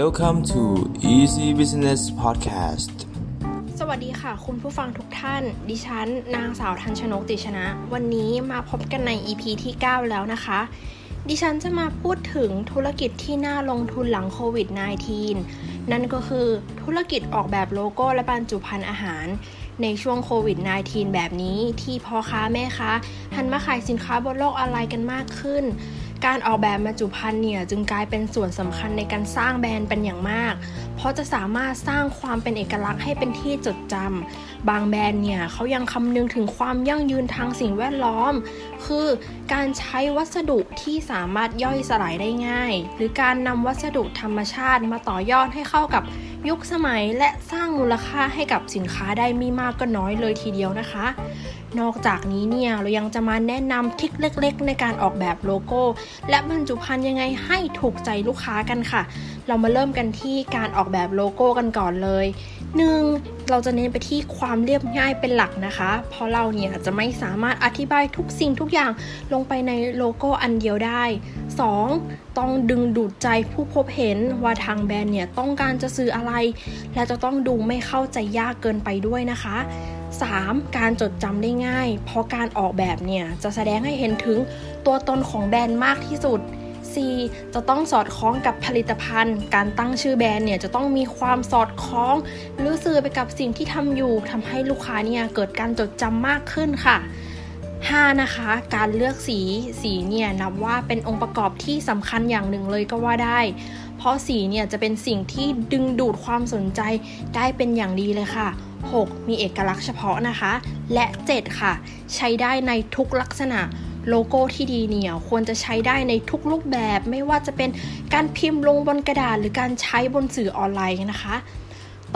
Welcome to Easy Business Podcast สวัสดีค่ะ คุณผู้ฟังทุกท่าน ดิฉัน นางสาวทันชนกติชนะ วันนี้มาพบกันใน EP ที่ 9 แล้วนะคะ ดิฉันจะมาพูดถึงธุรกิจที่น่าลงทุนหลังโควิด -19 นั่นก็คือธุรกิจออกแบบโลโก้และบรรจุภัณฑ์อาหาร ในช่วงโควิด -19 แบบนี้ที่พ่อค้าแม่ค้าหันมาขายสินค้าบนโลกออนไลน์กันมากขึ้น การออกแบบบรรจุภัณฑ์เนี่ยจึงกลายเป็นส่วนสำคัญในการสร้างแบรนด์เป็นอย่างมาก เพราะจะสามารถสร้างความเป็นเอกลักษณ์ให้เป็นที่จดจำบางแบรนด์เนี่ยเขายังคำนึงถึงความยั่งยืนทางสิ่งแวดล้อม คือการใช้วัสดุที่สามารถย่อยสลายได้ง่าย หรือการนำวัสดุธรรมชาติมาต่อยอดให้เข้ากับยุคสมัยและสร้างมูลค่าให้กับสินค้าได้มีมากก็น้อยเลยทีเดียวนะคะ นอกจากนี้เนี่ยเรายังจะมาแนะนำ trick เล็ก ๆ ในการออกแบบโลโก้ และบรรจุภัณฑ์ยังไงให้ถูกใจลูกค้ากันค่ะ เรามาเริ่มกันที่การออกแบบโลโก้กันก่อนเลย 1. เราจะเน้นไปที่ความเรียบง่ายเป็นหลักนะคะ เพราะเราเนี่ยจะไม่สามารถอธิบายทุกสิ่งทุกอย่างลงไปในโลโก้อันเดียวได้ 2. ต้องดึงดูดใจผู้พบเห็นว่าทางแบรนด์เนี่ยต้องการจะสื่ออะไร และจะต้องดูไม่เข้าใจยากเกินไปด้วยนะคะ 3. การจดจำได้ง่าย เพราะการออกแบบเนี่ยจะแสดงให้เห็นถึงตัวตนของแบรนด์มากที่สุด 4. จะต้องสอดคล้องกับผลิตภัณฑ์ การตั้งชื่อแบรนด์เนี่ยจะต้องมีความสอดคล้อง หรือสื่อไปกับสิ่งที่ทำอยู่ทำให้ลูกค้าเนี่ยเกิดการจดจำมากขึ้นค่ะ 5. นะคะ การเลือกสีสีเนี่ยนับว่าเป็นองค์ประกอบที่สำคัญอย่างหนึ่งเลยก็ว่าได้ เพราะสีเนี่ยจะเป็นสิ่งที่ดึงดูดความสนใจได้เป็นอย่างดีเลยค่ะ 6. มีเอกลักษณ์เฉพาะนะคะ และ 7 ค่ะ ใช้ได้ในทุกลักษณะโลโก้ที่ดีเนี่ยควรจะใช้ได้ในทุกรูปแบบ ไม่ว่าจะเป็นการพิมพ์ลงบนกระดาษ หรือการใช้บนสื่อออนไลน์นะคะ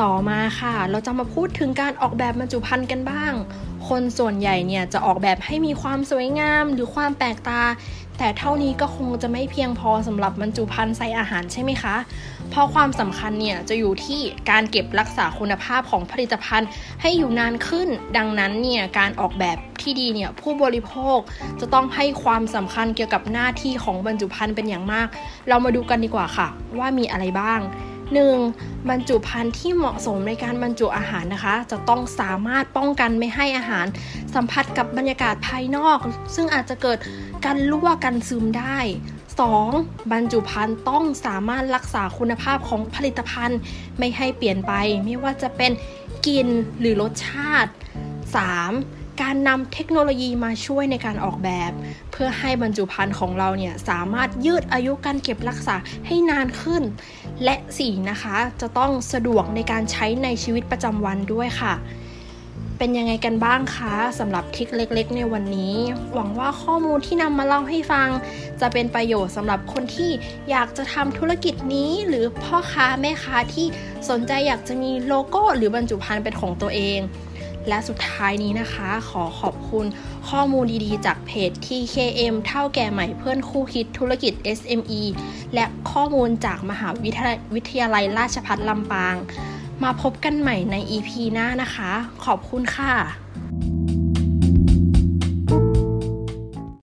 ต่อมาค่ะ เราจะมาพูดถึงการออกแบบบรรจุภัณฑ์กันบ้าง คนส่วนใหญ่เนี่ยจะออกแบบให้มีความสวยงามหรือความแปลกตา แต่เท่านี้ก็คงจะไม่เพียงพอสำหรับบรรจุภัณฑ์ใส่อาหารใช่ไหมคะ เพราะความสำคัญเนี่ยจะอยู่ที่การเก็บรักษาคุณภาพของผลิตภัณฑ์ให้อยู่นานขึ้น ดังนั้นเนี่ยการออกแบบที่ดีเนี่ยผู้บริโภคจะต้องให้ความสำคัญเกี่ยวกับหน้าที่ของบรรจุภัณฑ์เป็นอย่างมาก เรามาดูกันดีกว่าค่ะ ว่ามีอะไรบ้าง 1. บรรจุภัณฑ์ที่เหมาะสมในการบรรจุอาหารนะคะ จะต้องสามารถป้องกันไม่ให้อาหาร สัมผัสกับบรรยากาศภายนอก ซึ่งอาจจะเกิดการรั่วกันซึมได้ 2. บรรจุภัณฑ์ต้องสามารถรักษาคุณภาพของผลิตภัณฑ์ ไม่ให้เปลี่ยนไป ไม่ว่าจะเป็นกลิ่นหรือรสชาติ 3. การนำเทคโนโลยีมาช่วยในการออกแบบ เพื่อให้บรรจุภัณฑ์ของเราเนี่ยสามารถยืดอายุการเก็บรักษาให้นานขึ้น และ 4. นะคะ จะต้องสะดวกในการใช้ในชีวิตประจำวันด้วยค่ะ เป็นยังไงกันบ้างคะสำหรับทริคเล็ก ๆ ในวันนี้ หวังว่าข้อมูลที่นำมาเล่าให้ฟัง จะเป็นประโยชน์สำหรับคนที่อยากจะทำธุรกิจนี้ หรือพ่อค้าแม่ค้าที่สนใจอยากจะมีโลโก้ หรือบรรจุภัณฑ์เป็นของตัวเอง และสุดท้ายนี้นะคะ ขอขอบคุณข้อมูลดีๆ จากเพจ TKM เท่าแก่ใหม่เพื่อนคู่คิดธุรกิจ SME และข้อมูลจากมหาวิทยาลัยราชภัฏลำปาง มาพบกันใหม่ใน EP หน้านะคะ ขอบคุณค่ะ